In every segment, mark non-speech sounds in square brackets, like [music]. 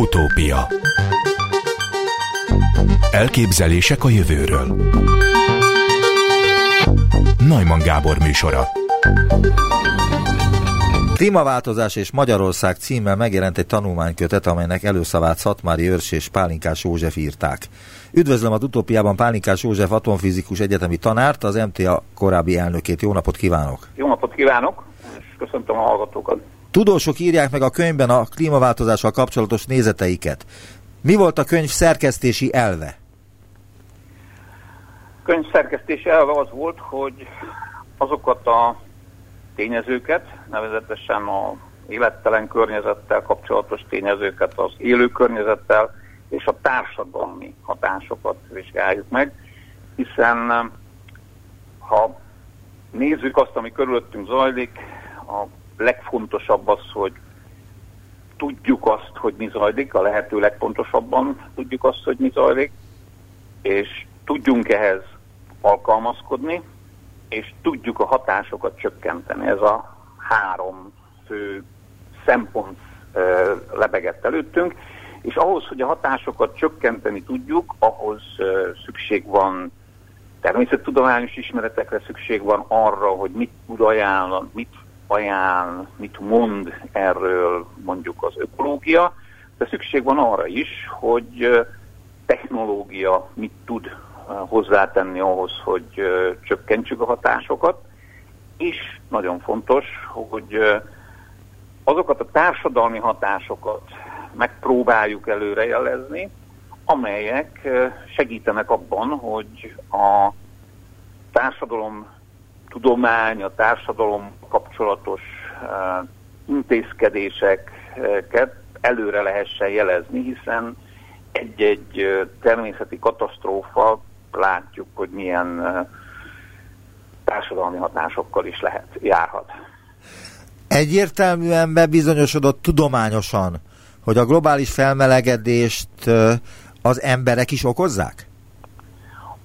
Utópia Elképzelések a jövőről Najman Gábor műsora Klímaváltozás és Magyarország címmel megjelent egy tanulmánykötet, amelynek előszavát Szatmári Őrs és Pálinkás József írták. Üdvözlöm az utópiában Pálinkás József atomfizikus egyetemi tanárt, az MTA korábbi elnökét. Jó napot kívánok! Jó napot kívánok, és köszöntöm a hallgatókat! Tudósok írják meg a könyvben a klímaváltozással kapcsolatos nézeteiket. Mi volt a könyv szerkesztési elve? Könyv szerkesztési elve az volt, hogy azokat a tényezőket, nevezetesen a élettelen környezettel kapcsolatos tényezőket, az élő környezettel és a társadalmi hatásokat vizsgáljuk meg, hiszen ha nézzük azt, ami körülöttünk zajlik, a legfontosabb az, hogy tudjuk azt, hogy mi zajlik, a lehető legpontosabban tudjuk azt, hogy mi zajlik, és tudjunk ehhez alkalmazkodni, és tudjuk a hatásokat csökkenteni. Ez a három fő szempont lebegett előttünk, és ahhoz, hogy a hatásokat csökkenteni tudjuk, ahhoz szükség van természettudományos ismeretekre, szükség van arra, hogy mit tud ajánlani, mit ajánl, mit mond erről mondjuk az ökológia, de szükség van arra is, hogy technológia mit tud hozzátenni ahhoz, hogy csökkentsük a hatásokat, és nagyon fontos, hogy azokat a társadalmi hatásokat megpróbáljuk előrejelezni, amelyek segítenek abban, hogy a társadalom tudomány, a társadalom kapcsolatos intézkedéseket előre lehessen jelezni, hiszen egy-egy természeti katasztrófa látjuk, hogy milyen társadalmi hatásokkal is lehet, járhat. Egyértelműen bebizonyosodott tudományosan, hogy a globális felmelegedést az emberek is okozzák?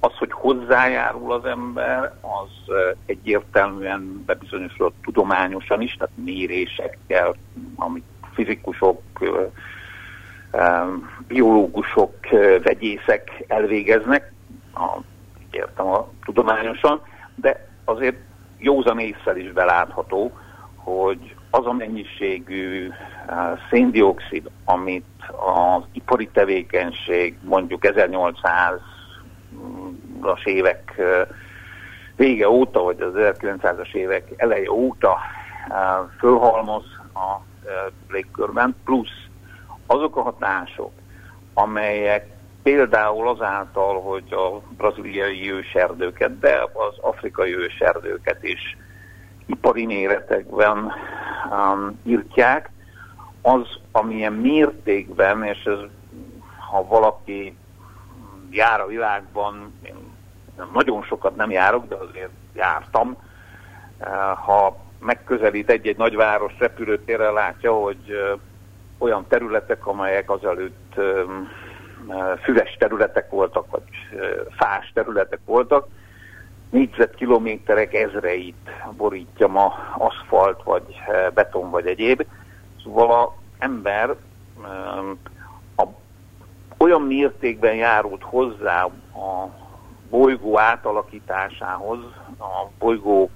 Az, hogy hozzájárul az ember, az egyértelműen bebizonyosodott tudományosan is, tehát mérésekkel, amit fizikusok, biológusok, vegyészek elvégeznek, a, értem a tudományosan, de azért józan észsel is belátható, hogy az a mennyiségű széndiokszid, amit az ipari tevékenység mondjuk 1800-as évek vége óta, vagy az 1900-as évek eleje óta fölhalmoz a légkörben, plusz azok a hatások, amelyek például azáltal, hogy a braziliai őserdőket, de az afrikai őserdőket is ipari méretekben um, írtják, az, amilyen mértékben, és ez, ha valaki jár a világban, én nagyon sokat nem járok, de azért jártam, uh, ha megközelít egy-egy nagyváros repülőtérrel, látja, hogy uh, olyan területek, amelyek azelőtt uh, füves területek voltak, vagy fás területek voltak, négyzetkilométerek ezreit borítja ma aszfalt, vagy eh, beton, vagy egyéb. Szóval a ember olyan mértékben járult hozzá a bolygó átalakításához, a bolygó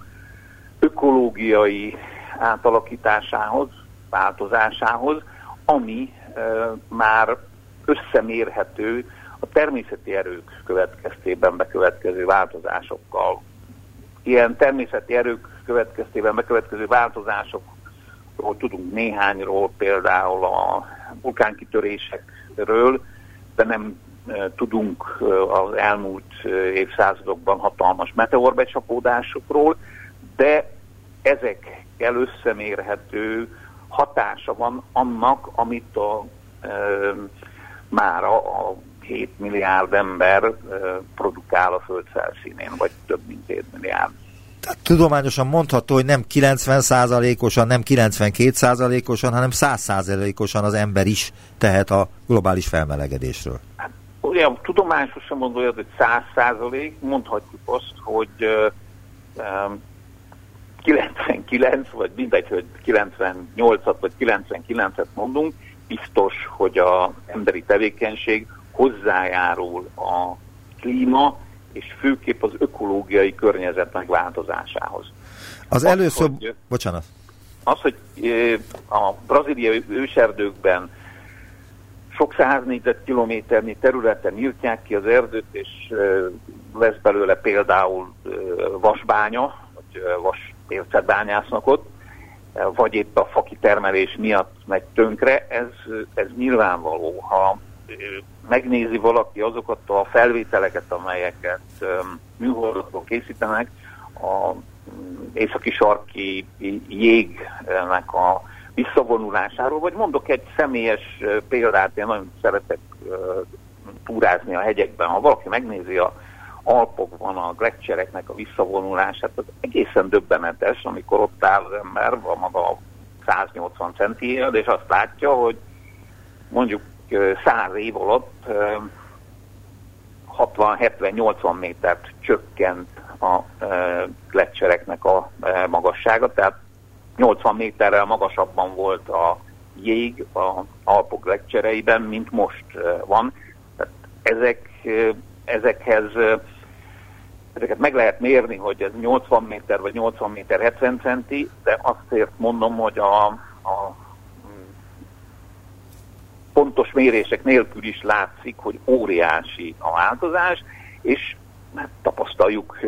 ökológiai átalakításához, változásához, ami e, már összemérhető a természeti erők következtében bekövetkező változásokkal. Ilyen természeti erők következtében bekövetkező változásokról tudunk néhányról, például a vulkánkitörésekről, de nem e, tudunk e, az elmúlt e, évszázadokban hatalmas meteorbecsapódásokról, de ezekkel összemérhető hatása van annak, amit a, már a 7 milliárd ember produkál a föld felszínén, vagy több mint 7 milliárd. Tehát tudományosan mondható, hogy nem 90%-osan, nem 92%-osan, hanem 100%-osan az ember is tehet a globális felmelegedésről. Hát, tudományosan mondja, hogy 100%, mondhatjuk azt, hogy uh, 99, vagy mindegy, hogy 98-at vagy 99-et mondunk, biztos, hogy az emberi tevékenység hozzájárul a klíma és főképp az ökológiai környezet megváltozásához. Az, először... Hogy, bocsánat. Az, hogy a braziliai őserdőkben sok száz négyzetkilométernyi területen nyíltják ki az erdőt, és lesz belőle például vasbánya, vagy vas bányásznak ott, vagy épp a fakitermelés miatt megy tönkre, ez, ez nyilvánvaló. Ha megnézi valaki azokat a felvételeket, amelyeket műholdatból készítenek, a északi sarki jégnek a visszavonulásáról, vagy mondok egy személyes példát, én nagyon szeretek túrázni a hegyekben. Ha valaki megnézi a Alpokban a gletszereknek a visszavonulását, az egészen döbbenetes, amikor ott áll az ember, a maga 180 centiért, és azt látja, hogy mondjuk 100 év alatt 60-70-80 métert csökkent a gletszereknek a magassága, tehát 80 méterrel magasabban volt a jég a Alpok gletszereiben, mint most van. Tehát ezek, ezekhez ezeket meg lehet mérni, hogy ez 80 méter vagy 80 méter 70 centi, de azt mondom, hogy a, a pontos mérések nélkül is látszik, hogy óriási a változás, és hát tapasztaljuk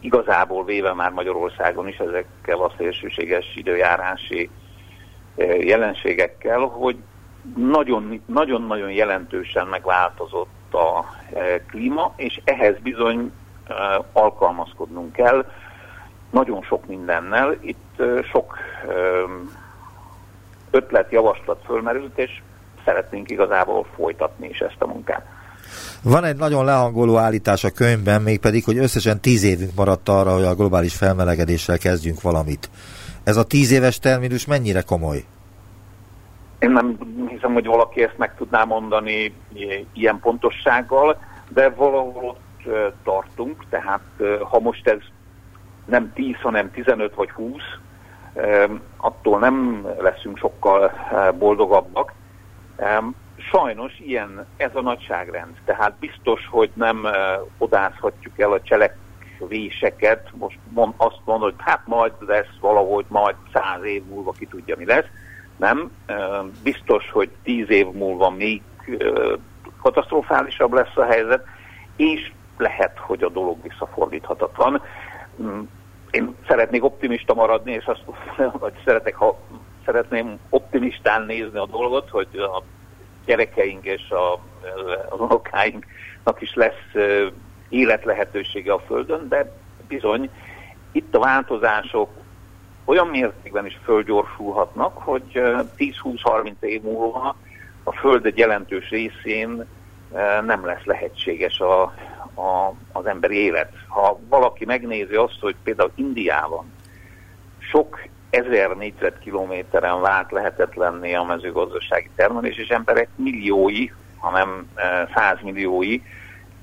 igazából véve már Magyarországon is ezekkel a szélsőséges időjárási jelenségekkel, hogy nagyon-nagyon jelentősen megváltozott a klíma, és ehhez bizony alkalmazkodnunk kell nagyon sok mindennel. Itt sok ötlet, javaslat fölmerült, és szeretnénk igazából folytatni is ezt a munkát. Van egy nagyon lehangoló állítás a könyvben, mégpedig, hogy összesen tíz évünk maradt arra, hogy a globális felmelegedéssel kezdjünk valamit. Ez a tíz éves terminus mennyire komoly? Én nem hiszem, hogy valaki ezt meg tudná mondani ilyen pontossággal, de valahol ott tartunk, tehát ha most ez nem 10, hanem 15 vagy 20, attól nem leszünk sokkal boldogabbak sajnos ilyen ez a nagyságrend. Tehát biztos, hogy nem uh, odázhatjuk el a cselekvéseket, most azt mondod, hogy hát majd lesz valahogy, majd száz év múlva ki tudja, mi lesz. Nem. Biztos, hogy tíz év múlva még uh, katasztrofálisabb lesz a helyzet, és lehet, hogy a dolog visszafordíthatatlan. Um, én szeretnék optimista maradni, és azt, vagy [laughs] szeretek, ha szeretném optimistán nézni a dolgot, hogy a gyerekeink és a, az unokáinknak is lesz életlehetősége a Földön, de bizony itt a változások olyan mértékben is fölgyorsulhatnak, hogy 10-20-30 év múlva a Föld egy jelentős részén nem lesz lehetséges a, a, az emberi élet. Ha valaki megnézi azt, hogy például Indiában sok ezer négyzetkilométeren vált lehetetlenné a mezőgazdasági termelés, és emberek milliói, hanem e, százmilliói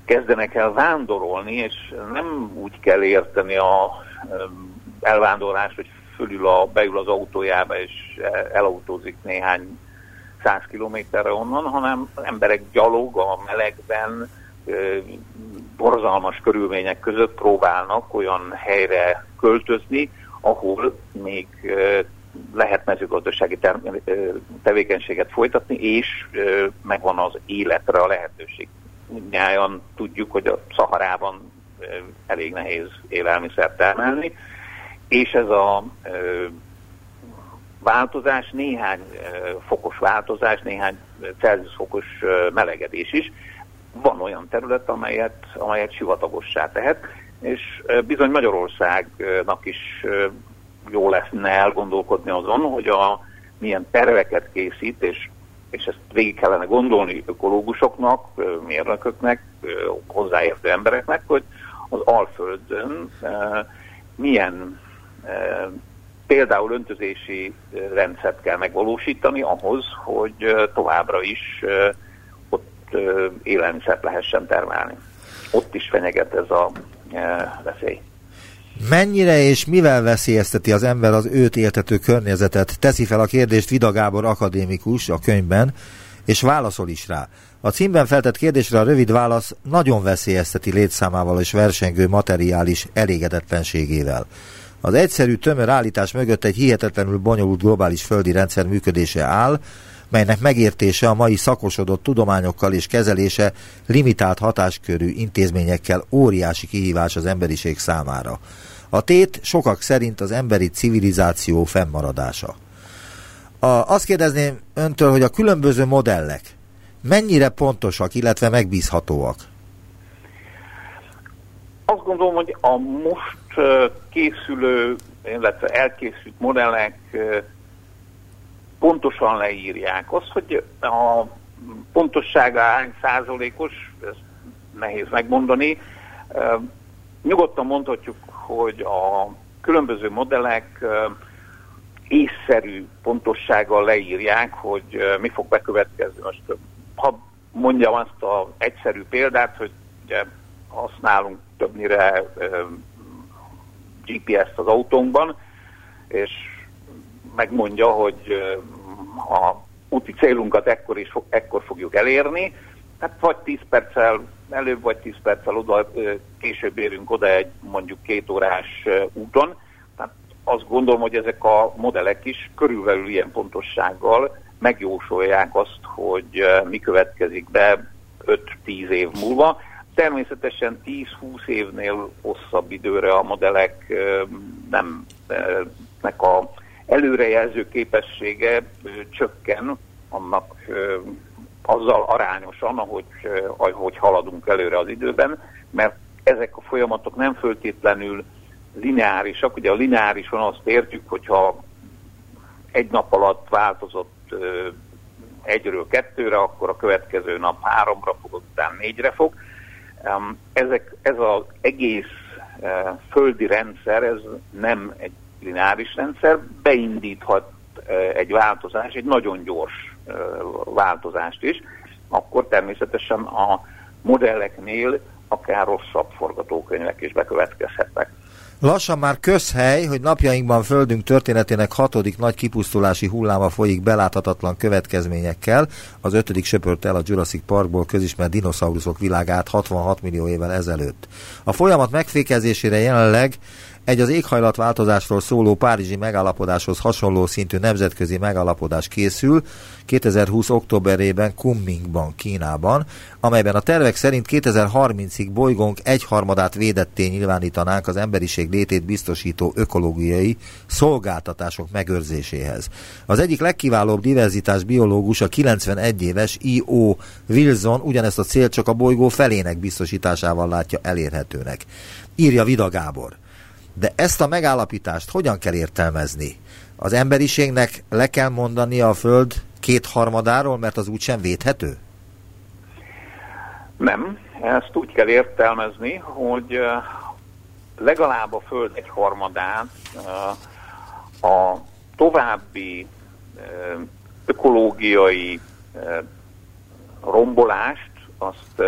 kezdenek el vándorolni, és nem úgy kell érteni a e, elvándorlást, hogy fölül a, beül az autójába, és e, elautózik néhány száz kilométerre onnan, hanem emberek gyalog a melegben, borzalmas körülmények között próbálnak olyan helyre költözni, ahol még lehet mezőgazdasági tevékenységet folytatni, és megvan az életre a lehetőség. Nyájan tudjuk, hogy a Szaharában elég nehéz élelmiszert termelni, és ez a változás, néhány fokos változás, néhány Celsius fokos melegedés is, van olyan terület, amelyet, amelyet sivatagossá tehet, és bizony Magyarországnak is jó lenne elgondolkodni azon, hogy a milyen terveket készít, és, és ezt végig kellene gondolni ökológusoknak, mérnököknek, hozzáértő embereknek, hogy az Alföldön milyen például öntözési rendszert kell megvalósítani ahhoz, hogy továbbra is ott élelmiszert lehessen termelni. Ott is fenyeget ez a veszély. Mennyire és mivel veszélyezteti az ember az őt éltető környezetet? Teszi fel a kérdést Vida Gábor akadémikus a könyvben, és válaszol is rá. A címben feltett kérdésre a rövid válasz nagyon veszélyezteti létszámával és versengő materiális elégedetlenségével. Az egyszerű tömör állítás mögött egy hihetetlenül bonyolult globális földi rendszer működése áll, melynek megértése a mai szakosodott tudományokkal és kezelése limitált hatáskörű intézményekkel óriási kihívás az emberiség számára. A tét sokak szerint az emberi civilizáció fennmaradása. A, azt kérdezném öntől, hogy a különböző modellek mennyire pontosak, illetve megbízhatóak? Azt gondolom, hogy a most készülő, illetve elkészült modellek pontosan leírják. Az, hogy a pontossága hány százalékos, ez nehéz megmondani. Nyugodtan mondhatjuk, hogy a különböző modellek észszerű pontossággal leírják, hogy mi fog bekövetkezni. Most ha mondjam azt az egyszerű példát, hogy ugye használunk többnyire GPS-t az autónkban, és megmondja, hogy a úti célunkat ekkor, is, ekkor fogjuk elérni, hát vagy 10 perccel előbb, vagy 10 perccel oda, később érünk oda egy mondjuk két órás úton. Tehát azt gondolom, hogy ezek a modellek is körülbelül ilyen pontossággal megjósolják azt, hogy mi következik be 5-10 év múlva. Természetesen 10-20 évnél hosszabb időre a modellek nem nek a előrejelző képessége csökken annak azzal arányosan, ahogy, ahogy haladunk előre az időben, mert ezek a folyamatok nem föltétlenül lineárisak. Ugye a lineárison azt értjük, hogyha egy nap alatt változott egyről kettőre, akkor a következő nap háromra fog, után négyre fog. Ezek, ez az egész földi rendszer, ez nem egy lineáris rendszer, beindíthat egy változás, egy nagyon gyors változást is, akkor természetesen a modelleknél akár rosszabb forgatókönyvek is bekövetkezhetnek. Lassan már közhely, hogy napjainkban Földünk történetének hatodik nagy kipusztulási hulláma folyik beláthatatlan következményekkel. Az ötödik söpört el a Jurassic Parkból közismert dinoszauruszok világát 66 millió évvel ezelőtt. A folyamat megfékezésére jelenleg egy az éghajlatváltozásról szóló Párizsi megállapodáshoz hasonló szintű nemzetközi megállapodás készül 2020. októberében Kunmingban, Kínában, amelyben a tervek szerint 2030-ig bolygónk egyharmadát védetté nyilvánítanánk az emberiség létét biztosító ökológiai szolgáltatások megőrzéséhez. Az egyik legkiválóbb diverzitás biológus a 91 éves I.O. Wilson ugyanezt a célt csak a bolygó felének biztosításával látja elérhetőnek. Írja Vida Gábor. De ezt a megállapítást hogyan kell értelmezni? Az emberiségnek le kell mondani a Föld kétharmadáról, mert az úgysem védhető? Nem, ezt úgy kell értelmezni, hogy legalább a Föld egy harmadát a további ökológiai rombolást azt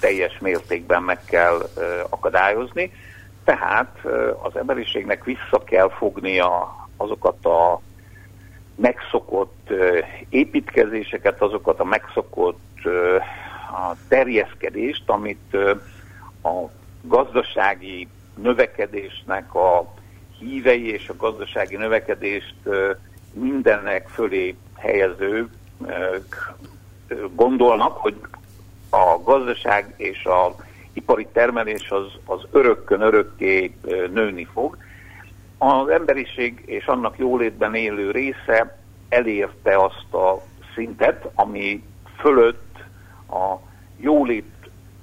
teljes mértékben meg kell akadályozni, tehát az emberiségnek vissza kell fognia azokat a megszokott építkezéseket, azokat a megszokott terjeszkedést, amit a gazdasági növekedésnek a hívei és a gazdasági növekedést mindennek fölé helyező gondolnak, hogy a gazdaság és a ipari termelés az, az örökkön örökké nőni fog. Az emberiség és annak jólétben élő része elérte azt a szintet, ami fölött a jólét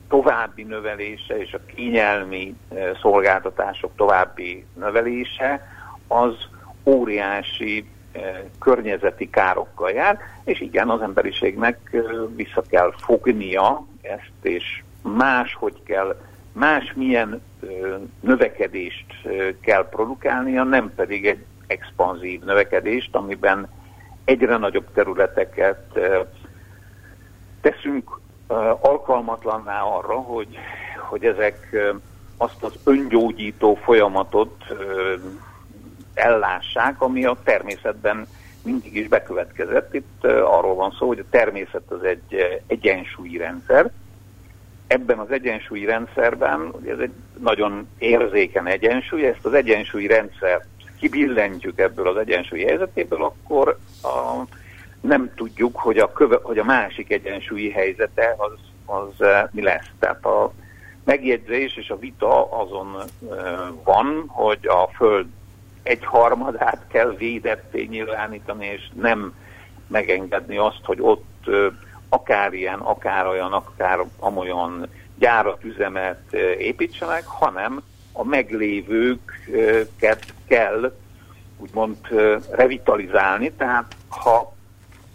további növelése és a kényelmi szolgáltatások további növelése az óriási környezeti károkkal jár, és igen, az emberiségnek vissza kell fognia ezt, és máshogy kell, más milyen növekedést kell produkálnia, nem pedig egy expanzív növekedést, amiben egyre nagyobb területeket teszünk alkalmatlanná arra, hogy, hogy ezek azt az öngyógyító folyamatot ellássák, ami a természetben mindig is bekövetkezett. Itt arról van szó, hogy a természet az egy egyensúlyi rendszer. Ebben az egyensúlyi rendszerben, ugye ez egy nagyon érzéken egyensúly, ezt az egyensúlyi rendszert kibillentjük ebből az egyensúlyi helyzetéből, akkor a, nem tudjuk, hogy a, köve, hogy a másik egyensúlyi helyzete az, az mi lesz. Tehát a megjegyzés és a vita azon van, hogy a Föld egy harmadát kell védetté nyilvánítani, és nem megengedni azt, hogy ott akár ilyen, akár olyan, akár amolyan gyárat, üzemet építsenek, hanem a meglévőket kell úgymond revitalizálni, tehát ha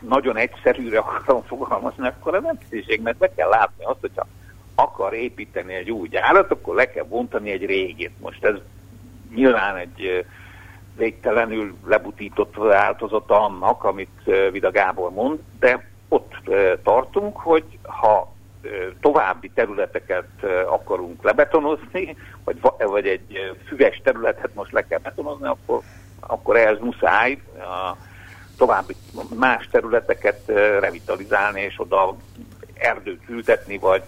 nagyon egyszerűre akarom fogalmazni, akkor a nemzetiségnek be kell látni azt, hogyha akar építeni egy új gyárat, akkor le kell bontani egy régét. Most ez nyilván egy végtelenül lebutított változata annak, amit Vida Gábor mond, de ott tartunk, hogy ha további területeket akarunk lebetonozni, vagy, vagy egy füves területet most le kell betonozni, akkor, akkor ehhez muszáj a további más területeket revitalizálni, és oda erdőt ültetni, vagy,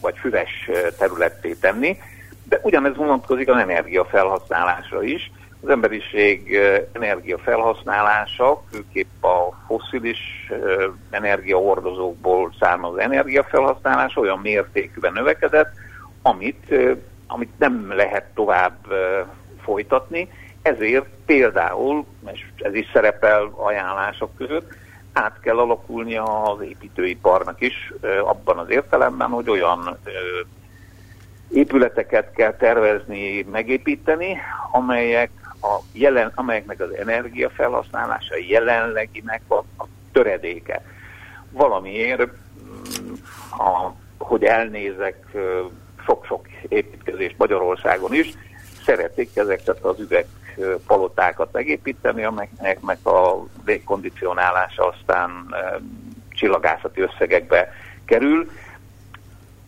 vagy füves területté tenni. De ugyanez vonatkozik az energiafelhasználásra is. Az emberiség energiafelhasználása, főképp a foszilis energiahordozókból származó energiafelhasználás olyan mértékűben növekedett, amit, amit nem lehet tovább folytatni, ezért például, és ez is szerepel ajánlások között, át kell alakulnia az építőiparnak is abban az értelemben, hogy olyan épületeket kell tervezni, megépíteni, amelyek a jelen, amelyeknek az energiafelhasználása jelenleginek a, a töredéke. Valamiért, mm, a, hogy elnézek sok-sok építkezést Magyarországon is, szeretik ezeket az üvegpalotákat megépíteni, amelyeknek a légkondicionálása aztán csillagászati összegekbe kerül.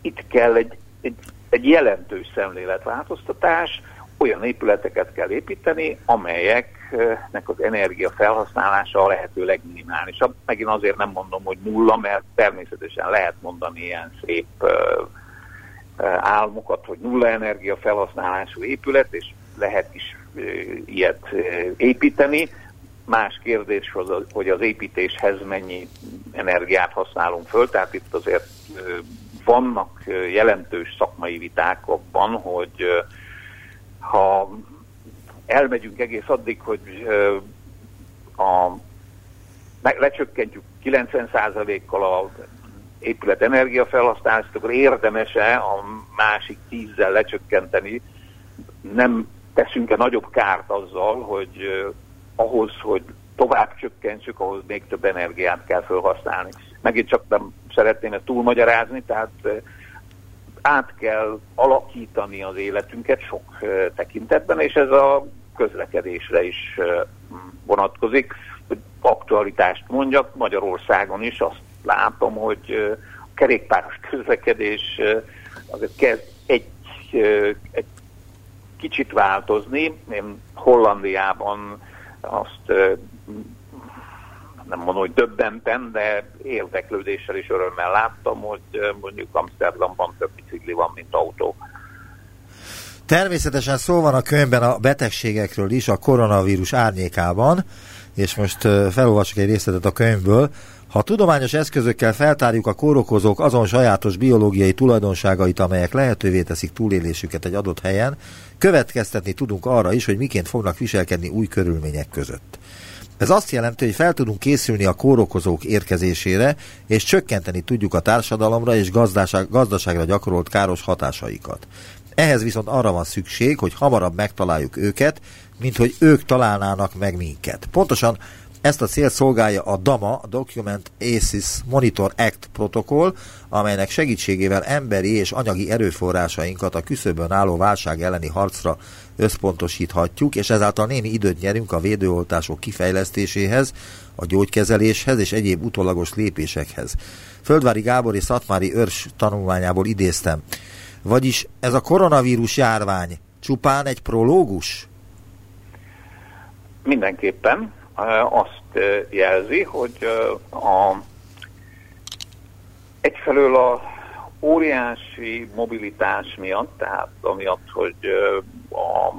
Itt kell egy, egy, egy jelentős szemléletváltoztatás, olyan épületeket kell építeni, amelyeknek az energia felhasználása a lehető legminimálisabb. Megint azért nem mondom, hogy nulla, mert természetesen lehet mondani ilyen szép álmokat, hogy nulla energia felhasználású épület, és lehet is ilyet építeni. Más kérdés, hogy az építéshez mennyi energiát használunk föl, tehát itt azért vannak jelentős szakmai viták abban, hogy ha elmegyünk egész addig, hogy a, lecsökkentjük 90%-kal a épület energiafelhasználást, akkor érdemes-e a másik tízzel lecsökkenteni, nem teszünk-e nagyobb kárt azzal, hogy ahhoz, hogy tovább csökkentsük, ahhoz még több energiát kell felhasználni. Megint csak nem szeretném ezt túlmagyarázni, tehát át kell alakítani az életünket sok tekintetben, és ez a közlekedésre is vonatkozik. Hogy aktualitást mondjak, Magyarországon is azt látom, hogy a kerékpáros közlekedés azért kezd egy, egy kicsit változni. Én Hollandiában azt nem mondom, hogy döbbenten, de érdeklődéssel és örömmel láttam, hogy mondjuk Amsterdamban több bicikli van, mint autó. Természetesen szó van a könyvben a betegségekről is, a koronavírus árnyékában, és most felolvasok egy részletet a könyvből. Ha tudományos eszközökkel feltárjuk a kórokozók azon sajátos biológiai tulajdonságait, amelyek lehetővé teszik túlélésüket egy adott helyen, következtetni tudunk arra is, hogy miként fognak viselkedni új körülmények között. Ez azt jelenti, hogy fel tudunk készülni a kórokozók érkezésére, és csökkenteni tudjuk a társadalomra és gazdaság, gazdaságra gyakorolt káros hatásaikat. Ehhez viszont arra van szükség, hogy hamarabb megtaláljuk őket, mint hogy ők találnának meg minket. Pontosan ezt a célt szolgálja a DAMA, a Document ACES Monitor Act protokoll, amelynek segítségével emberi és anyagi erőforrásainkat a küszöbön álló válság elleni harcra összpontosíthatjuk, és ezáltal némi időt nyerünk a védőoltások kifejlesztéséhez, a gyógykezeléshez és egyéb utolagos lépésekhez. Földvári Gábor és Szatmári Örs tanulmányából idéztem. Vagyis ez a koronavírus járvány csupán egy prológus? Mindenképpen azt jelzi, hogy a, egyfelől a óriási mobilitás miatt, tehát amiatt, hogy a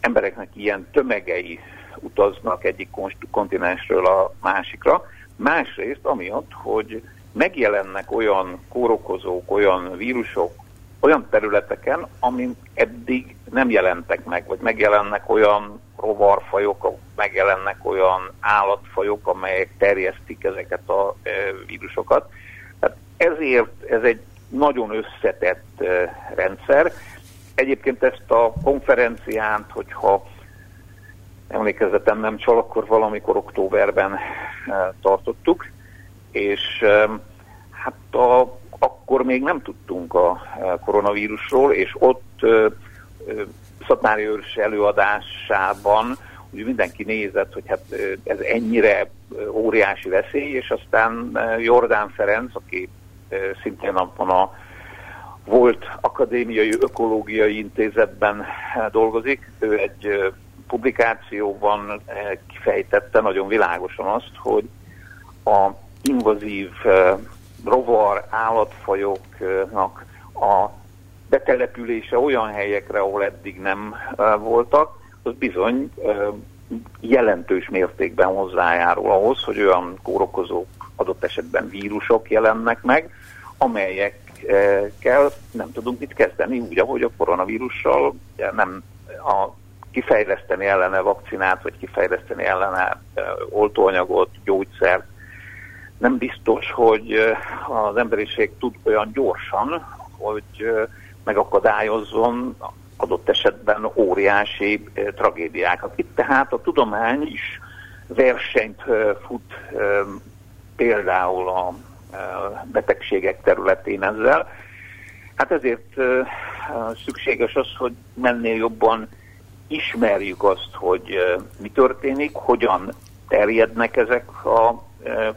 embereknek ilyen tömegei utaznak egyik kontinensről a másikra, másrészt amiatt, hogy megjelennek olyan kórokozók, olyan vírusok olyan területeken, amin eddig nem jelentek meg, vagy megjelennek olyan rovarfajok, megjelennek olyan állatfajok, amelyek terjesztik ezeket a vírusokat. Tehát ezért ez egy nagyon összetett rendszer. Egyébként ezt a konferenciát, hogyha emlékezetem nem csal, akkor valamikor októberben tartottuk, és hát a, akkor még nem tudtunk a koronavírusról, és ott Szatmári őrs előadásában úgy mindenki nézett, hogy hát ez ennyire óriási veszély, és aztán Jordán Ferenc, aki szintén abban a volt akadémiai ökológiai intézetben dolgozik, ő egy publikációban kifejtette nagyon világosan azt, hogy a invazív rovar állatfajoknak a betelepülése olyan helyekre, ahol eddig nem voltak, az bizony jelentős mértékben hozzájárul ahhoz, hogy olyan kórokozók, adott esetben vírusok jelennek meg, amelyekkel nem tudunk mit kezdeni, úgy, ahogy a koronavírussal nem a kifejleszteni ellene vakcinát, vagy kifejleszteni ellene oltóanyagot, gyógyszert, nem biztos, hogy az emberiség tud olyan gyorsan, hogy megakadályozzon adott esetben óriási tragédiákat. Itt tehát a tudomány is versenyt fut például a betegségek területén ezzel. Hát ezért szükséges az, hogy mennél jobban ismerjük azt, hogy mi történik, hogyan terjednek ezek a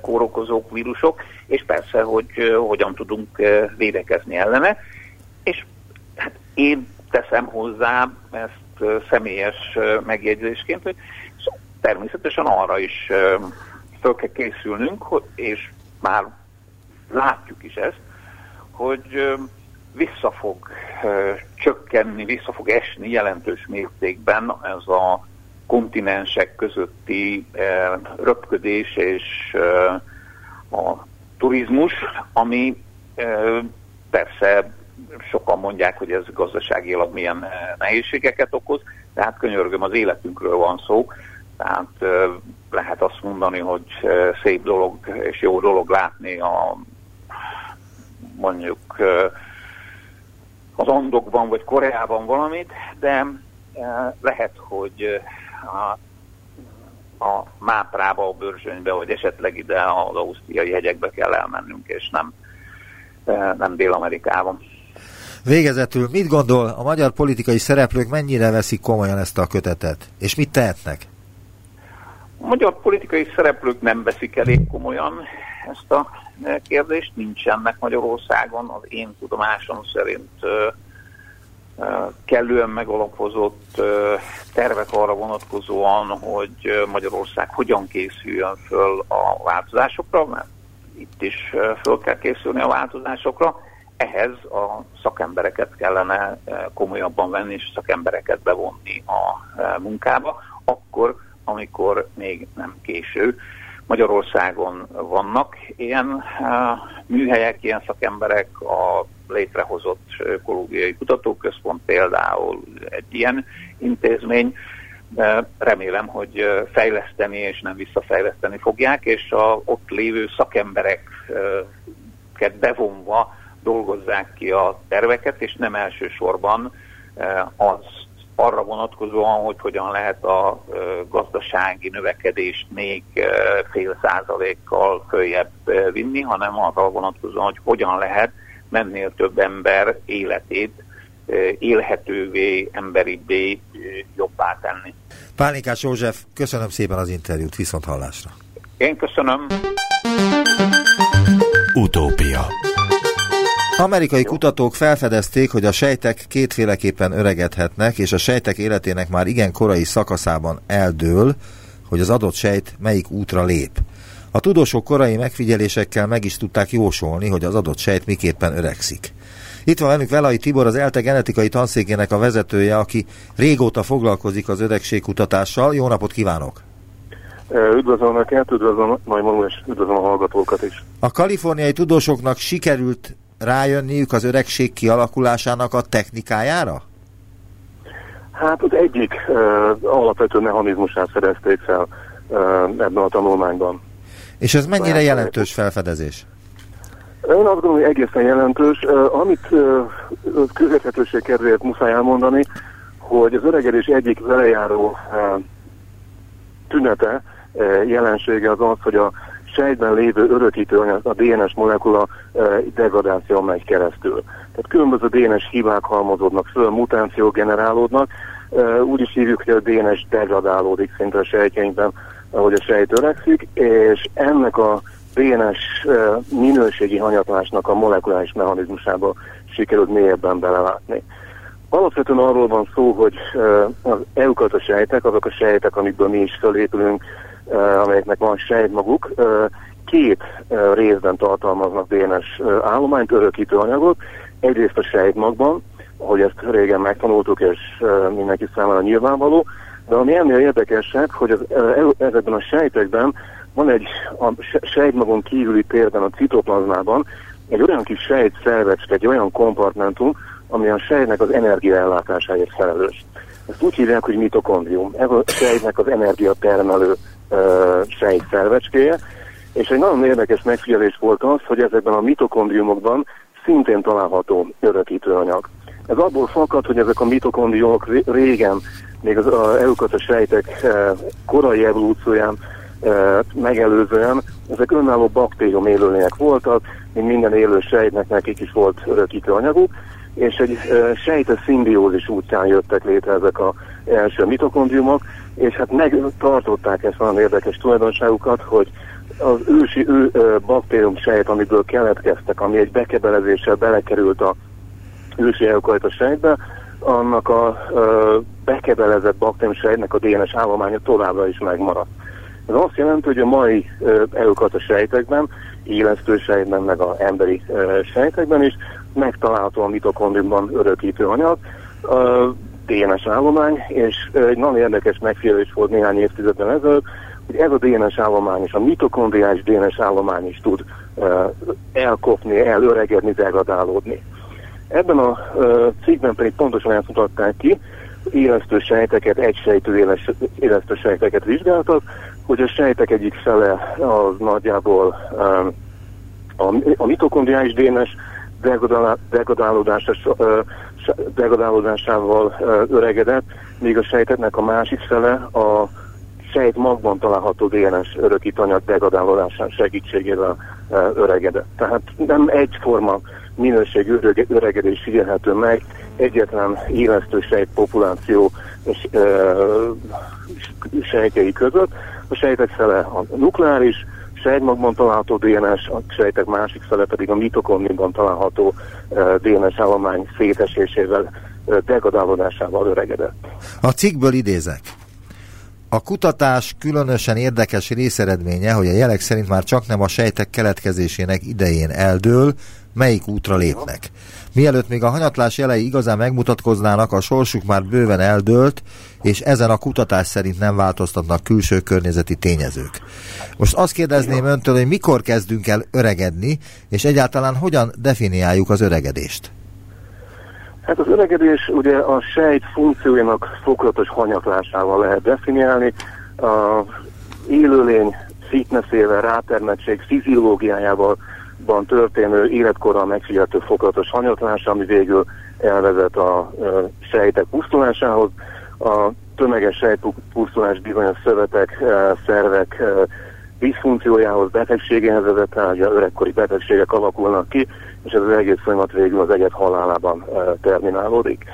kórokozók, vírusok, és persze, hogy hogyan tudunk védekezni ellene. És hát én teszem hozzá ezt személyes megjegyzésként, hogy természetesen arra is föl kell készülnünk, és már látjuk is ezt, hogy vissza fog csökkenni, vissza fog esni jelentős mértékben ez a kontinensek közötti eh, röpködés és eh, a turizmus, ami eh, persze sokan mondják, hogy ez gazdaságilag milyen nehézségeket okoz, tehát könyörgöm, az életünkről van szó, tehát lehet azt mondani, hogy szép dolog és jó dolog látni a mondjuk az Andokban vagy Koreában valamit, de lehet, hogy a, a Máprába, a Börzsönybe, vagy esetleg ide az ausztriai hegyekbe kell elmennünk, és nem, e, nem Dél-Amerikában. Végezetül mit gondol, a magyar politikai szereplők mennyire veszik komolyan ezt a kötetet, és mit tehetnek? A magyar politikai szereplők nem veszik elég komolyan ezt a kérdést, nincsenek Magyarországon, az én tudomásom szerint kellően megalapozott tervek arra vonatkozóan, hogy Magyarország hogyan készüljön föl a változásokra, mert itt is föl kell készülni a változásokra. Ehhez a szakembereket kellene komolyabban venni, és szakembereket bevonni a munkába, akkor, amikor még nem késő. Magyarországon vannak ilyen műhelyek, ilyen szakemberek, a létrehozott ökológiai kutatóközpont például egy ilyen intézmény. Remélem, hogy fejleszteni és nem visszafejleszteni fogják, és a ott lévő szakembereket bevonva dolgozzák ki a terveket, és nem elsősorban az arra vonatkozóan, hogy hogyan lehet a gazdasági növekedést még fél százalékkal följebb vinni, hanem arra vonatkozóan, hogy hogyan lehet mennél több ember életét élhetővé, emberibbé jobbá tenni. Pálinkás József, köszönöm szépen az interjút, viszont hallásra. Én köszönöm. Utópia Amerikai kutatók felfedezték, hogy a sejtek kétféleképpen öregedhetnek, és a sejtek életének már igen korai szakaszában eldől, hogy az adott sejt melyik útra lép. A tudósok korai megfigyelésekkel meg is tudták jósolni, hogy az adott sejt miképpen öregszik. Itt van velünk Velai Tibor, az ELTE genetikai tanszékének a vezetője, aki régóta foglalkozik az öregségkutatással. Jó napot kívánok! Üdvözlöm Önöket, üdvözlöm Majmonu, és üdvözlöm a hallgatókat is. A kaliforniai tudósoknak sikerült rájönniük az öregség kialakulásának a technikájára? Hát az egyik uh, alapvető mechanizmusát fedezték fel uh, ebben a tanulmányban. És ez mennyire jelentős felfedezés? Én azt gondolom, hogy egészen jelentős. Uh, amit uh, közérthetőség kedvéért muszáj elmondani, hogy az öregedés egyik velejáró uh, tünete, uh, jelensége az az, hogy a sejtben lévő örökítőanyag, a DNS molekula degradáció megy keresztül. Tehát különböző DNS hibák halmozódnak föl, mutációk generálódnak, úgy is hívjuk, hogy a DNS degradálódik szinte a sejtjeinkben, ahogy a sejt öregszik, és ennek a DNS minőségi hanyatlásnak a molekuláris mechanizmusába sikerült mélyebben belelátni. Alapvetően arról van szó, hogy az eukarta sejtek, azok a sejtek, amikből mi is fölépülünk, amelyeknek van sejtmaguk, két részben tartalmaznak DNS állományt, örökítő anyagot. Egyrészt a sejtmagban, ahogy ezt régen megtanultuk, és mindenki számára nyilvánvaló, de ami ennél érdekesebb, hogy az, ezekben a sejtekben van egy a sejtmagon kívüli térben, a citoplazmában egy olyan kis sejtszervecske, egy olyan kompartmentum, ami a sejtnek az energiaellátásáért felelős. Ezt úgy hívják, hogy mitokondrium. Ez a sejtnek az energiatermelő sejtszervecskéje, és egy nagyon érdekes megfigyelés volt az, hogy ezekben a mitokondriumokban szintén található örökítőanyag. Ez abból fakad, hogy ezek a mitokondriumok régen, még az eukatos sejtek korai evolúcióján megelőzően, ezek önálló baktérium élőlények voltak, mint minden élő sejtnek nekik is volt örökítőanyaguk, és egy sejte szimbiózis útján jöttek létre ezek az első mitokondriumok, és hát megtartották ezt olyan érdekes tulajdonságukat, hogy az ősi ő, baktérium sejt, amiből keletkeztek, ami egy bekebelezéssel belekerült a ősi eukajta sejtbe, annak a ö, bekebelezett baktérium sejtnek a DNS állománya továbbra is megmaradt. Ez azt jelenti, hogy a mai eukajta sejtekben, élesztő sejtben, meg az emberi ö, sejtekben is megtalálható a mitokondriumban örökítő anyag, ö, DNS állomány, és egy nagyon érdekes megfigyelés volt néhány évtizedben ezelőtt, hogy ez a DNS állomány és a mitokondriális DNS állomány is tud uh, elkopni, elöregedni, degradálódni. Ebben a uh, cikkben pedig pontosan ezt mutatták ki, élesztő sejteket, egysejtő élesztő sejteket vizsgáltak, hogy a sejtek egyik fele az nagyjából um, a, a mitokondriális DNS degradálódása, uh, degradálódásával öregedett, míg a sejtetnek a másik fele a sejt magban található DNS örökítanyag degradálódásán segítségével öregedett. Tehát nem egyforma minőségű öregedés figyelhető meg, egyetlen élesztő sejt populáció és, sejtjei között. A sejtek fele a nukleáris, sejtmagban található DNS, a sejtek másik fele pedig a mitokondriumban található DNS állomány szétesésével, degradálódásával öregedett. A cikkből idézek. A kutatás különösen érdekes részeredménye, hogy a jelek szerint már csak nem a sejtek keletkezésének idején eldől, melyik útra lépnek. Mielőtt még a hanyatlás jelei igazán megmutatkoznának, a sorsuk már bőven eldőlt, és ezen a kutatás szerint nem változtatnak külső környezeti tényezők. Most azt kérdezném öntől, hogy mikor kezdünk el öregedni, és egyáltalán hogyan definiáljuk az öregedést? Hát az öregedés ugye a sejt funkciójának fokozatos hanyatlásával lehet definiálni. A élőlény fitnessével, rátermettség fiziológiájával van történő életkorral megfigyelhető fokozatos hanyatlás, ami végül elvezet a sejtek pusztulásához. A tömeges sejtpusztulás bizonyos szövetek, szervek diszfunkciójához, betegségéhez vezet, a öregkori betegségek alakulnak ki, és ez az egész folyamat végül az egyet halálában terminálódik.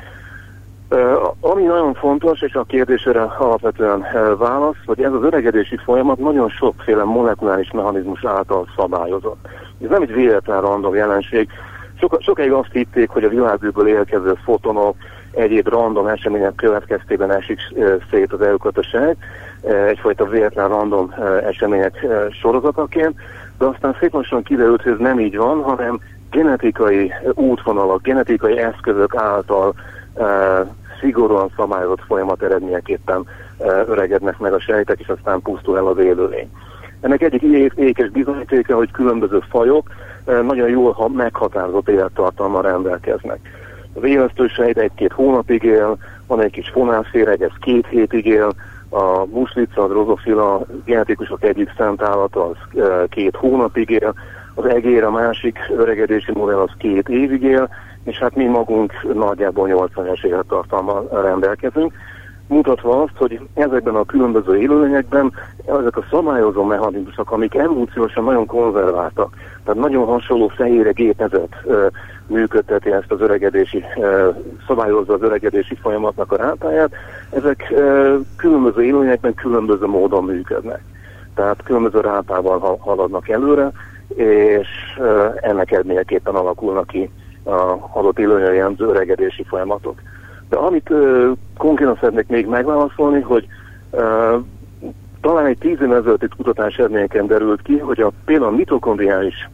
Ami nagyon fontos, és a kérdésére alapvetően válasz, hogy ez az öregedési folyamat nagyon sokféle molekuláris mechanizmus által szabályozott. Ez nem egy véletlen random jelenség, Sok, sokáig azt hitték, hogy a világűrből érkező fotonok, egyéb random események következtében esik szét az elkötőség, egyfajta véletlen random események sorozataként, de aztán szép lassan kiderült, hogy ez nem így van, hanem genetikai útvonalak, genetikai eszközök által szigorúan szabályozott folyamat eredményeképpen öregednek meg a sejtek, és aztán pusztul el az élőlény. Ennek egyik ékes bizonyítéka, hogy különböző fajok nagyon jól meghatározott élettartalmal rendelkeznek. Az élesztő sejt egy-két hónapig él, van egy kis fonászféreg, ez két hétig él, a muslica, a drozofila genetikusok egyik szent állata az két hónapig él, az egér, a másik öregedési modell az két évig él, és hát mi magunk nagyjából 80-es élettartalmal rendelkezünk, mutatva azt, hogy ezekben a különböző élőlényekben ezek a szabályozó mechanizmusok, amik evolúciósan nagyon konzerváltak, tehát nagyon hasonló fehére gépezet működteti ezt az öregedési, szabályozza az öregedési folyamatnak a rátáját, ezek különböző élőlényekben különböző módon működnek. Tehát különböző rátával haladnak előre, és ennek eredményeképpen alakulnak ki a adott élőnyen jelentő öregedési folyamatok. De amit uh, konkrétan szeretnék még megválaszolni, hogy uh, talán egy tíz évvel ezelőtti kutatás eredményeken derült ki, hogy a, például a mitokondriális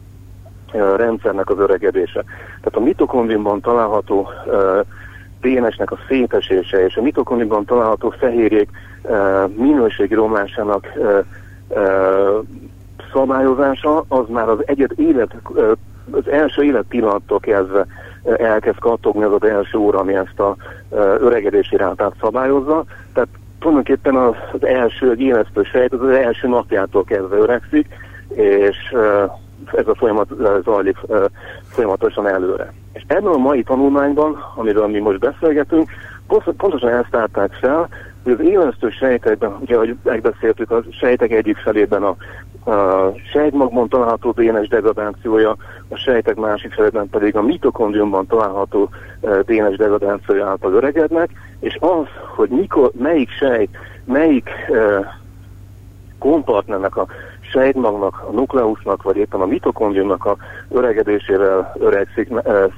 rendszernek az öregedése. Tehát a mitokondriumban található uh, DNS-nek a szétesése és a mitokondriumban található fehérjék uh, minőségi romlásának uh, uh, szabályozása, az már az egyet élet uh, az első élet pillanattól kezdve elkezd kattogni az az első óra, ami ezt a öregedési rátát szabályozza. Tehát tulajdonképpen az, az első, egy élesztő sejt az, az első napjától kezdve öregszik, és ez a folyamat zajlik folyamatosan előre. És ebben a mai tanulmányban, amiről mi most beszélgetünk, pontosan ezt állták fel, hogy az élesztő sejtekben, ugye, ahogy megbeszéltük, a sejtek egyik felében a, a sejtmagban található DNS degradációja, a sejtek másik felében pedig a mitokondriumban található uh, DNS degradációja által öregednek, és az, hogy mikor, melyik sejt, melyik uh, kompartnernek a sejtmagnak, a nukleusnak, vagy éppen a mitokondriumnak a öregedésével öregszik,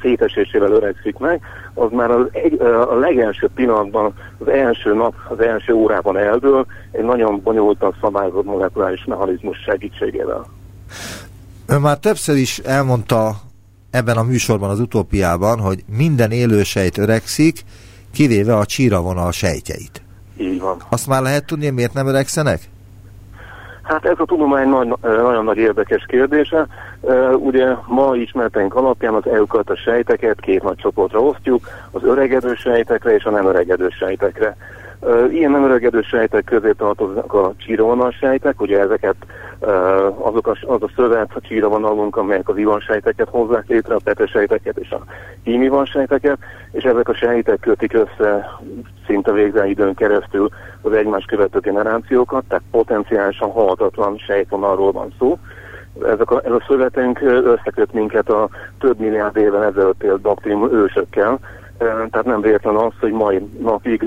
szétesésével öregszik meg, az már az egy, a legelső pillanatban, az első nap, az első órában eldől, egy nagyon bonyolultan szabályozott molekuláris mechanizmus segítségével. Ön már többször is elmondta ebben a műsorban, az utópiában, hogy minden élő sejt öregszik, kivéve a csíravonal sejtjeit. Így van. Azt már lehet tudni, miért nem öregszenek? Hát ez a tudomány nagy, nagyon nagy érdekes kérdése. Ugye ma ismerteink alapján az a sejteket két nagy csoportra osztjuk, az öregedő sejtekre és a nem öregedő sejtekre. Ilyen nem öregedő sejtek közé tartoznak a csíravonal sejtek, ugye ezeket azok a, az a szövet, a csíravonalunk, amelyek az ivan sejteket hozzák létre, a pete sejteket és a hímivan sejteket, és ezek a sejtek kötik össze szinte végzel időn keresztül az egymás követő generációkat, tehát potenciálisan halhatatlan sejtvonalról van szó. Ezek a, ez a szövetünk összeköt minket a több milliárd éven ezelőtt élt baktérium ősökkel, tehát nem véletlen az, hogy mai napig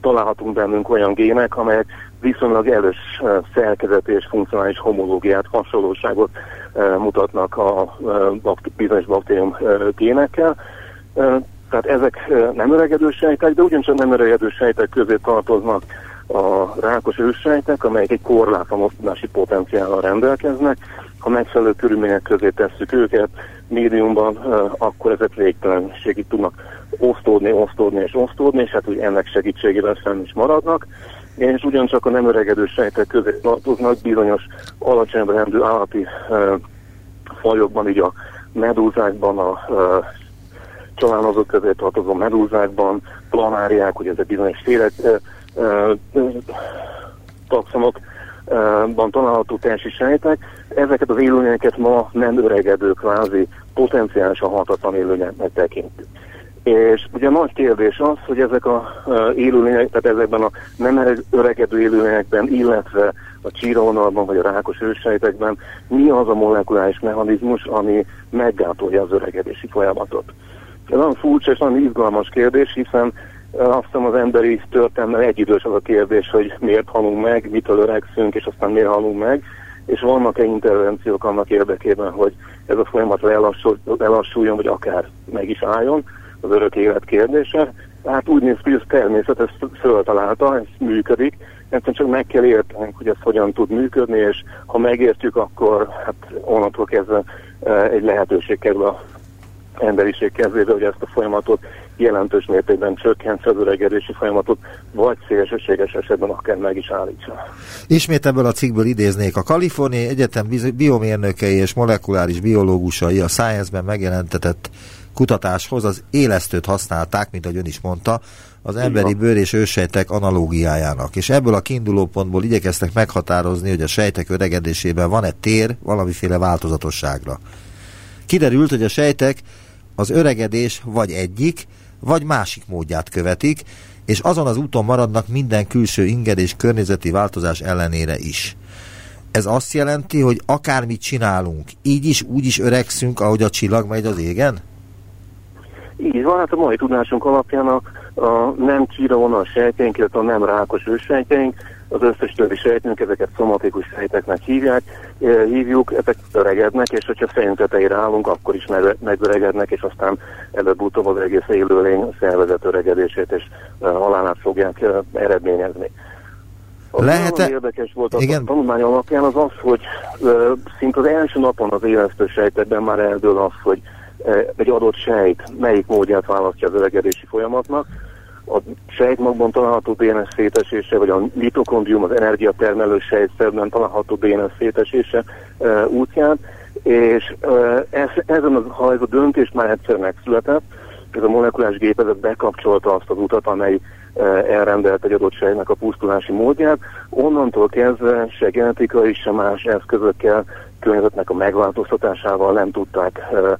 találhatunk bennünk olyan gének, amelyek viszonylag erős szerkezeti és funkcionális homológiát, hasonlóságot mutatnak a bizonyos baktérium génekkel. Tehát ezek nem öregedő sejtek, de ugyancsak nem öregedő sejtek közé tartoznak a rákos őssejtek, amelyek egy korlátlan osztodási potenciállal rendelkeznek. Ha megfelelő körülmények közé tesszük őket médiumban, akkor ezek végtelenségig tudnak osztódni, osztódni és osztódni, és hát úgy ennek segítségével fenn is maradnak. És ugyancsak a nem öregedő sejtek közé tartoznak bizonyos alacsony rendű állati fajokban, így a medúzákban, a csalánozók közé tartozó medúzákban, planáriák, ugye ezek bizonyos félek, taxonokban található tersi sejtek. Ezeket az élőlényeket ma nem öregedő kvázi potenciálisan hatatlan élőlényeknek tekintjük. És ugye nagy kérdés az, hogy ezek a élőlények, tehát ezekben a nem öregedő élőlényekben, illetve a csíravonalban vagy a rákos őssejtekben mi az a molekuláris mechanizmus, ami meggátolja az öregedési folyamatot. Ez nagyon furcsa és nagyon izgalmas kérdés, hiszen azt hiszem az emberi történelme egyidős az a kérdés, hogy miért halunk meg, mitől öregszünk, és aztán miért halunk meg. és vannak-e intervenciók annak érdekében, hogy ez a folyamat lelassul, lelassuljon, vagy akár meg is álljon, az örök élet kérdése. Hát úgy néz ki, hogy ez természet ezt föltalálta, ez működik, egyszerűen csak meg kell értenünk, hogy ez hogyan tud működni, és ha megértjük, akkor hát onnantól kezdve e, egy lehetőség kerül a emberiség kezébe, hogy ezt a folyamatot jelentős mértékben csökkentse az öregedési folyamatot, vagy szélsőséges esetben akár meg is állítsa. Ismét ebből a cikkből idéznék. A Kaliforniai Egyetem biomérnökei és molekuláris biológusai a Science-ben megjelentetett kutatáshoz az élesztőt használták, mint ahogy ön is mondta, az emberi bőr és őssejtek analógiájának. És ebből a kiinduló pontból igyekeztek meghatározni, hogy a sejtek öregedésében van-e tér valamiféle változatosságra. Kiderült, hogy a sejtek az öregedés vagy egyik, vagy másik módját követik, és azon az úton maradnak minden külső inger és környezeti változás ellenére is. Ez azt jelenti, hogy akármit csinálunk, így is, úgy is öregszünk, ahogy a csillag megy az égen? Így van, hát a mai tudásunk alapján a, a nem csíravonal sejtjeink, illetve a nem rákos őssejtjeink, az összes többi sejtünk, ezeket szomatikus sejteknek hívják, e, hívjuk, ezek öregednek, és hogyha fejünk tetejére állunk, akkor is megöregednek, és aztán előbb-utóbb az egész élőlény szervezet öregedését és e, halálát fogják e, eredményezni. Az Lehet-e... érdekes volt a Igen? tanulmány alapján az az, hogy uh, szint az első napon az élesztő sejtekben már eldől az, hogy egy adott sejt melyik módját választja az öregedési folyamatnak. A sejtmagban található DNS szétesése, vagy a mitokondrium, az energiatermelő sejtszerben található DNS szétesése útját, és ez, ezen az, ha ez a döntés már egyszer megszületett, ez a molekulás gépezet bekapcsolta azt az utat, amely elrendelt egy adott sejtnek a pusztulási módját, onnantól kezdve se genetikai, se más eszközökkel, környezetnek a megváltoztatásával nem tudták E, e, e,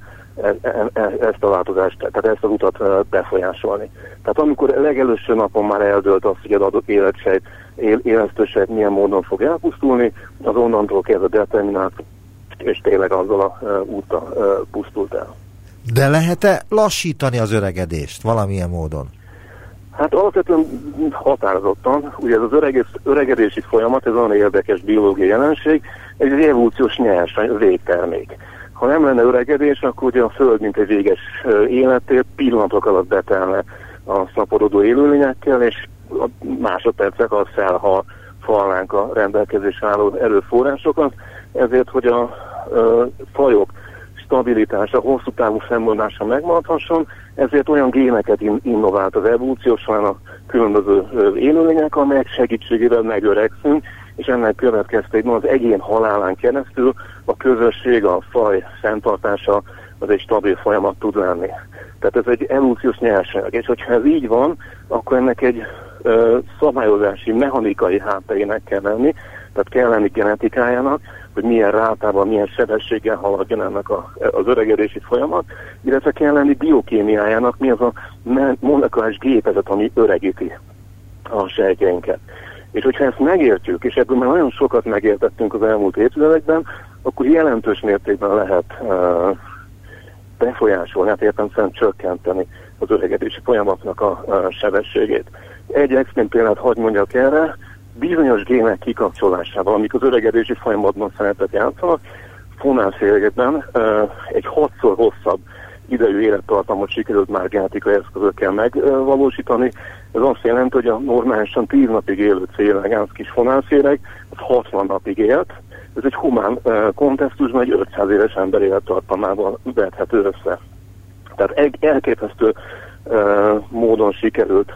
ezt a változást, tehát ezt az utat befolyásolni. Tehát amikor legelőső napon már eldölt az, hogy az adott életsejt, élesztősejt milyen módon fog elpusztulni, az onnantól kezdve determinált, és tényleg azzal a úta pusztult el. De lehet-e lassítani az öregedést valamilyen módon? Hát alapvetően határozottan, ugye ez az öregedés, öregedési folyamat, ez olyan érdekes biológiai jelenség, egy evolúciós nyersany, végtermék. Ha nem lenne öregedés, akkor ugye a Föld, mint egy véges életér, pillanatok alatt betelne a szaporodó élőlényekkel, és a másodpercek az felhal falnánk a rendelkezésre álló erőforrásokat, ezért, hogy a ö, fajok stabilitása, hosszú távú fennmaradása megmaradhasson, ezért olyan géneket in- innovált az evolúció során a különböző élőlények, amelyek segítségével megöregszünk, és ennek következtében az egyén halálán keresztül a közösség, a faj fenntartása az egy stabil folyamat tud lenni. Tehát ez egy evolúciós nyersanyag, és hogyha ez így van, akkor ennek egy ö, szabályozási, mechanikai hátterének kell lenni, tehát kell lenni genetikájának, hogy milyen rátában, milyen sebességgel haladjon ennek a, az öregedési folyamat, illetve kell lenni biokémiájának, mi az a molekulás gépezet, ami öregíti a sejtjeinket. És hogyha ezt megértjük, és ebből már nagyon sokat megértettünk az elmúlt évtizedekben, akkor jelentős mértékben lehet befolyásolni, hát értem szerint csökkenteni az öregedési folyamatnak a, sebességét. Egy extrém példát hagy mondjak erre, bizonyos gének kikapcsolásával, amik az öregedési folyamatban szeretett játszanak, fonálszélekben uh, egy hatszor hosszabb idejű élettartamot sikerült már genetikai eszközökkel megvalósítani. Ez azt jelenti, hogy a normálisan 10 napig élő célegánsz kis fonálszéreg, az 60 napig élt. Ez egy humán kontextusban egy 500 éves ember élettartamával vethető össze. Tehát elképesztő módon sikerült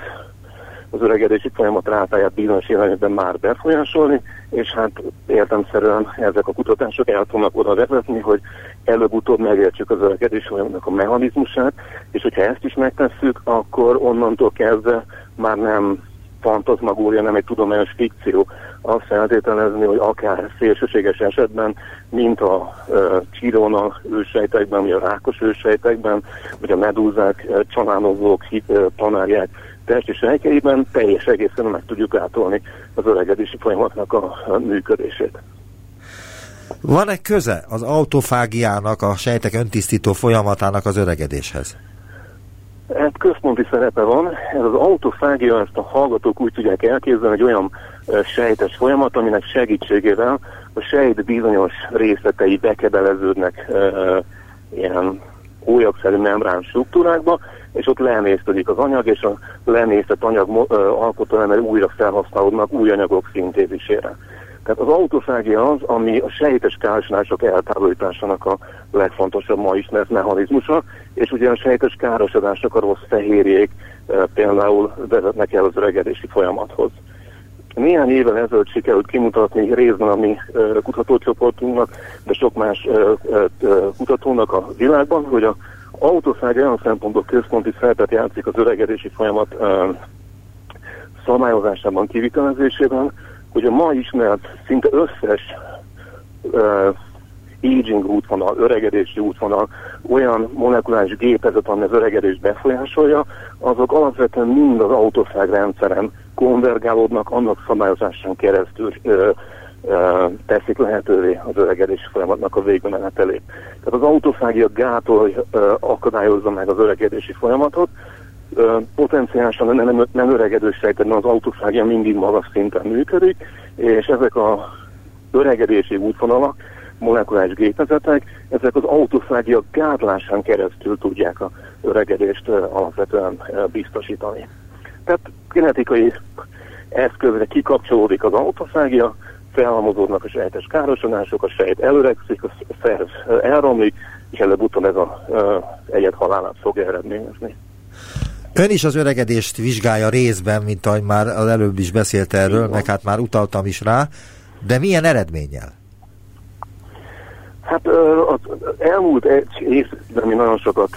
az öregedési folyamat rátáját bizonyos irányokban már befolyásolni, és hát értemszerűen ezek a kutatások el tudnak oda vezetni, hogy előbb-utóbb megértsük az öregedési folyamatnak a mechanizmusát, és hogyha ezt is megtesszük, akkor onnantól kezdve már nem fantazmagória, nem egy tudományos fikció azt feltételezni, hogy akár szélsőséges esetben, mint a e, csíróna ősejtekben, vagy a rákos ősejtekben, vagy a medúzák, e, csalánozók, hit, e, tanárják testi sejtjeiben teljes egészen meg tudjuk átolni az öregedési folyamatnak a, a működését. Van-e köze az autofágiának, a sejtek öntisztító folyamatának az öregedéshez? Hát központi szerepe van. Ez az autofágia, ezt a hallgatók úgy tudják elképzelni, egy olyan sejtes folyamat, aminek segítségével a sejt bizonyos részletei bekebeleződnek uh, ilyen hólyagszerű membrán struktúrákba, és ott lemésztődik az anyag, és a lemésztett anyag alkotóelemei újra felhasználódnak új anyagok szintézisére. Tehát az autofágia az, ami a sejtes károsodások eltávolításának a legfontosabb ma ismert mechanizmusa, és ugye a sejtes károsodások a rossz fehérjék például vezetnek el az öregedési folyamathoz. Néhány évvel ezelőtt sikerült kimutatni részben a mi kutatócsoportunknak, de sok más kutatónak a világban, hogy a autofágia olyan szempontból központi szerepet játszik az öregedési folyamat szabályozásában, kivitelezésében, hogy a ma ismert szinte összes uh, aging útvonal, öregedési útvonal, olyan molekuláris gépezet, ami az öregedést befolyásolja, azok alapvetően mind az autofág rendszeren konvergálódnak, annak szabályozásán keresztül ö, ö, teszik lehetővé az öregedési folyamatnak a végbemenetelét. Tehát az autofágia gátol ö, akadályozza meg az öregedési folyamatot, potenciálisan nem, nem öregedő sejtekben az autofágia mindig magas szinten működik, és ezek a öregedési útvonalak, molekuláris gépezetek, ezek az autofágia gátlásán keresztül tudják a öregedést alapvetően biztosítani. Tehát genetikai eszközre kikapcsolódik az autofágia, felhalmozódnak a sejtes károsodások, a sejt előregszik, a szerv elromlik, és előbb-utóbb ez a egyet halálát fogja eredményezni. Ön is az öregedést vizsgálja részben, mint ahogy már az előbb is beszélt erről, Igen. meg hát már utaltam is rá, de milyen eredménnyel? Hát az elmúlt egy évben mi nagyon sokat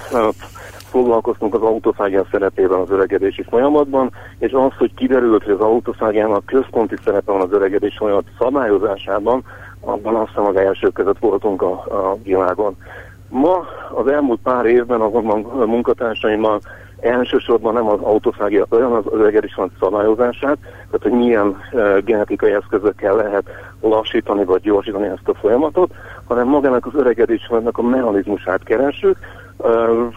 foglalkoztunk az autofágia szerepében az öregedési folyamatban, és az, hogy kiderült, hogy az autofágiának központi szerepe van az öregedés folyamat szabályozásában, abban azt hiszem az első között voltunk a, a világon. Ma az elmúlt pár évben azonban munkatársaimmal elsősorban nem az autofágia olyan az öregedés van szabályozását, tehát hogy milyen uh, genetikai eszközökkel lehet lassítani vagy gyorsítani ezt a folyamatot, hanem magának az öregedésnek a mechanizmusát keresünk. Uh,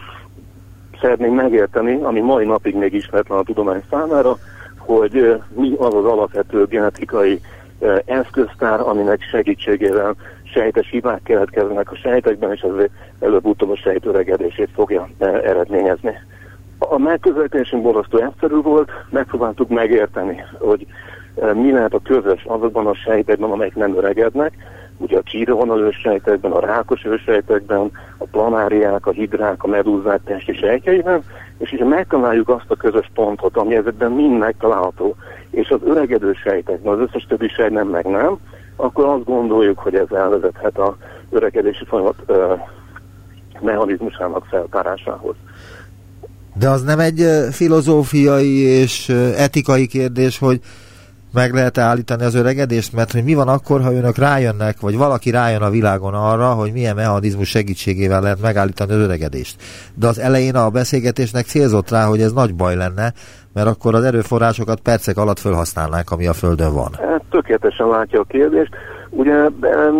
szeretnénk megérteni, ami mai napig még ismeretlen a tudomány számára, hogy uh, mi az az alapvető genetikai uh, eszköztár, aminek segítségével sejtes hibák keletkeznek a sejtekben, és az előbb-utóbb a sejt öregedését fogja eredményezni. A megközelítésünk borzasztó egyszerű volt, megpróbáltuk megérteni, hogy eh, mi lehet a közös azokban a sejtekben, amelyek nem öregednek, ugye a csírovonal ősejtekben, a rákos ősejtekben, a planáriák, a hidrák, a medúzák testi sejtjeiben, és hogyha megtaláljuk azt a közös pontot, ami ezekben mind megtalálható, és az öregedő sejtekben, az összes többi sejt nem meg nem, akkor azt gondoljuk, hogy ez elvezethet a öregedési folyamat ö, eh, mechanizmusának feltárásához. De az nem egy filozófiai és etikai kérdés, hogy meg lehet állítani az öregedést, mert hogy mi van akkor, ha önök rájönnek, vagy valaki rájön a világon arra, hogy milyen mechanizmus segítségével lehet megállítani az öregedést. De az elején a beszélgetésnek célzott rá, hogy ez nagy baj lenne, mert akkor az erőforrásokat percek alatt felhasználnánk, ami a Földön van. Hát, tökéletesen látja a kérdést. Ugye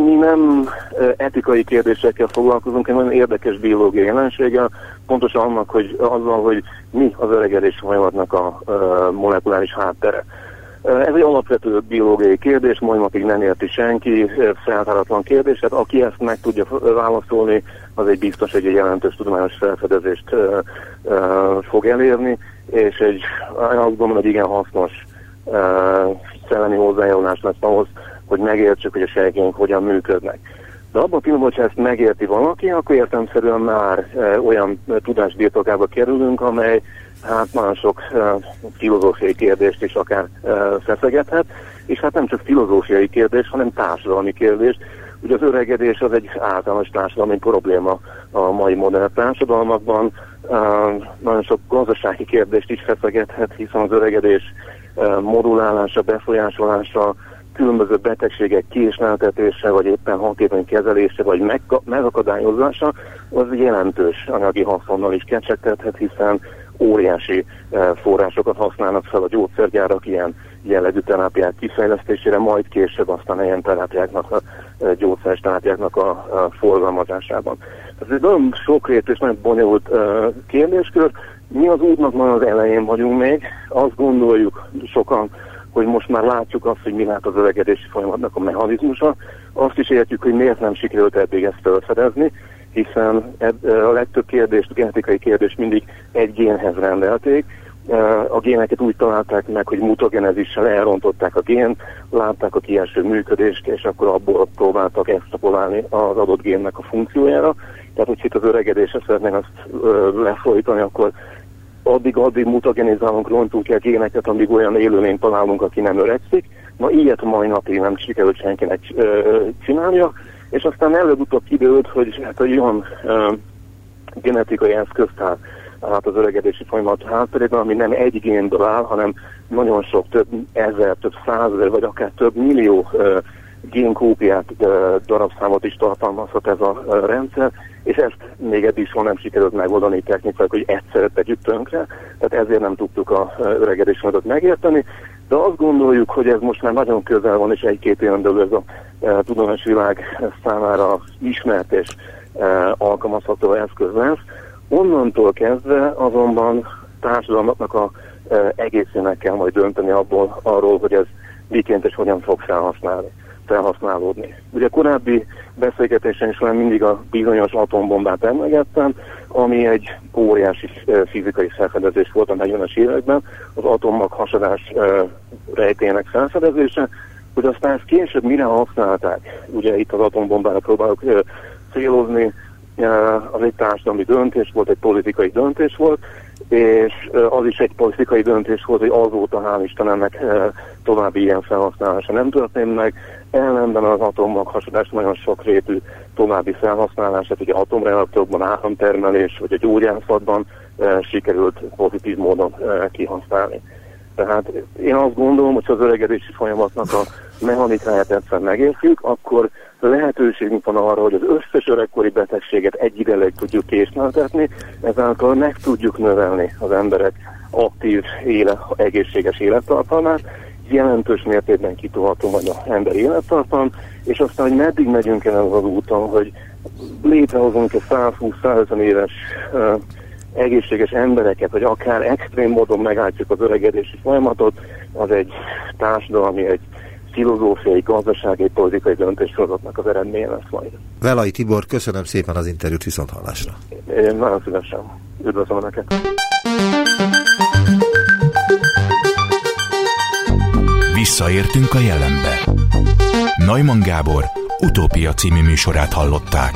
mi nem etikai kérdésekkel foglalkozunk, nagyon érdekes biológiai jelenséggel, pontosan annak, hogy azzal, hogy mi az öregedés folyamatnak a, a molekuláris háttere. Ez egy alapvető biológiai kérdés, majd napig nem érti senki, feltáratlan kérdés, hát aki ezt meg tudja válaszolni, az egy biztos, hogy egy jelentős tudományos felfedezést fog elérni, és egy, azt gondolom, hogy igen hasznos szellemi hozzájárulás lesz ahhoz, hogy megértsük, hogy a sejtjeink hogyan működnek. De abban a pillanatban, hogyha ezt megérti valaki, akkor értelmszerűen már e, olyan tudás birtokába kerülünk, amely hát nagyon sok e, filozófiai kérdést is akár e, feszegethet, és hát nem csak filozófiai kérdés, hanem társadalmi kérdés. Ugye az öregedés az egy általános társadalmi probléma a mai modern társadalmakban. E, nagyon sok gazdasági kérdést is feszegethet, hiszen az öregedés e, modulálása, befolyásolása, különböző betegségek kiismertetése, vagy éppen hatékony kezelése, vagy megakadályozása, az jelentős anyagi haszonnal is kecsegtethet, hiszen óriási eh, forrásokat használnak fel a gyógyszergyárak ilyen jellegű terápiák kifejlesztésére, majd később aztán ilyen terápiáknak, a eh, gyógyszeres terápiáknak a, forgalmazásában. Ez egy nagyon sokrétű és nagyon bonyolult uh, kérdéskör. Mi az útnak már az elején vagyunk még. Azt gondoljuk sokan, hogy most már látjuk azt, hogy mi lát az öregedési folyamatnak a mechanizmusa, azt is értjük, hogy miért nem sikerült eddig ezt felfedezni, hiszen a legtöbb kérdést, genetikai kérdést mindig egy génhez rendelték, a géneket úgy találták meg, hogy mutagenezissel elrontották a gén, látták a kieső működést, és akkor abból próbáltak extrapolálni az adott génnek a funkciójára. Tehát, hogy itt az öregedésre szeretnénk azt lefolytani, akkor addig-addig mutagenizálunk, rontunk el géneket, amíg olyan élőlényt találunk, aki nem öregszik. Na ilyet mai napig nem sikerült senkinek csinálnia, és aztán előbb-utóbb kiderült, hogy hát egy olyan ö, genetikai eszközt áll hát az öregedési folyamat hátterében, ami nem egy génből áll, hanem nagyon sok, több ezer, több százezer, vagy akár több millió ö, génkópiát, darabszámot is tartalmazhat ez a rendszer, és ezt még eddig soha nem sikerült megoldani technikák, hogy egyszerre tegyük tönkre, tehát ezért nem tudtuk a öregedésmódot megérteni, de azt gondoljuk, hogy ez most már nagyon közel van, és egy-két éven belül ez a tudományos világ számára ismert és e, alkalmazható eszköz lesz. Onnantól kezdve azonban társadalmaknak a e, egészének kell majd dönteni abból, arról, hogy ez miként és hogyan fog felhasználni felhasználódni. Ugye korábbi beszélgetésen során mindig a bizonyos atombombát emlegettem, ami egy óriási fizikai felfedezés volt a 40-es években, az atommag hasadás rejtének felfedezése, hogy aztán ezt később mire használták. Ugye itt az atombombára próbálok célozni, az egy társadalmi döntés volt, egy politikai döntés volt, és az is egy politikai döntés volt, hogy azóta hál' Istenennek további ilyen felhasználása nem történt meg. Ellenben az atommaghasadás nagyon sok rétű további felhasználását, ugye atomreaktorokban, áramtermelés, vagy a gyógyászatban sikerült pozitív módon kihasználni. Tehát én azt gondolom, hogy az öregedési folyamatnak a mechanikáját egyszer megértjük, akkor lehetőségünk van arra, hogy az összes öregkori betegséget egyidejűleg tudjuk késleltetni, ezáltal meg tudjuk növelni az emberek aktív, éle, egészséges élettartalmát, jelentős mértékben kitolható majd az ember élettartalm, és aztán, hogy meddig megyünk el az úton, hogy létrehozunk egy 120-150 éves egészséges embereket, vagy akár extrém módon megállítjuk az öregedési folyamatot, az egy társadalmi, egy filozófiai, gazdasági, politikai döntéssorozatnak az eredménye lesz majd. Velai Tibor, köszönöm szépen az interjút viszont hallásra. Én nagyon szívesen. Üdvözlöm Önöket. Visszaértünk a jelenbe. Neumann Gábor utópia című műsorát hallották.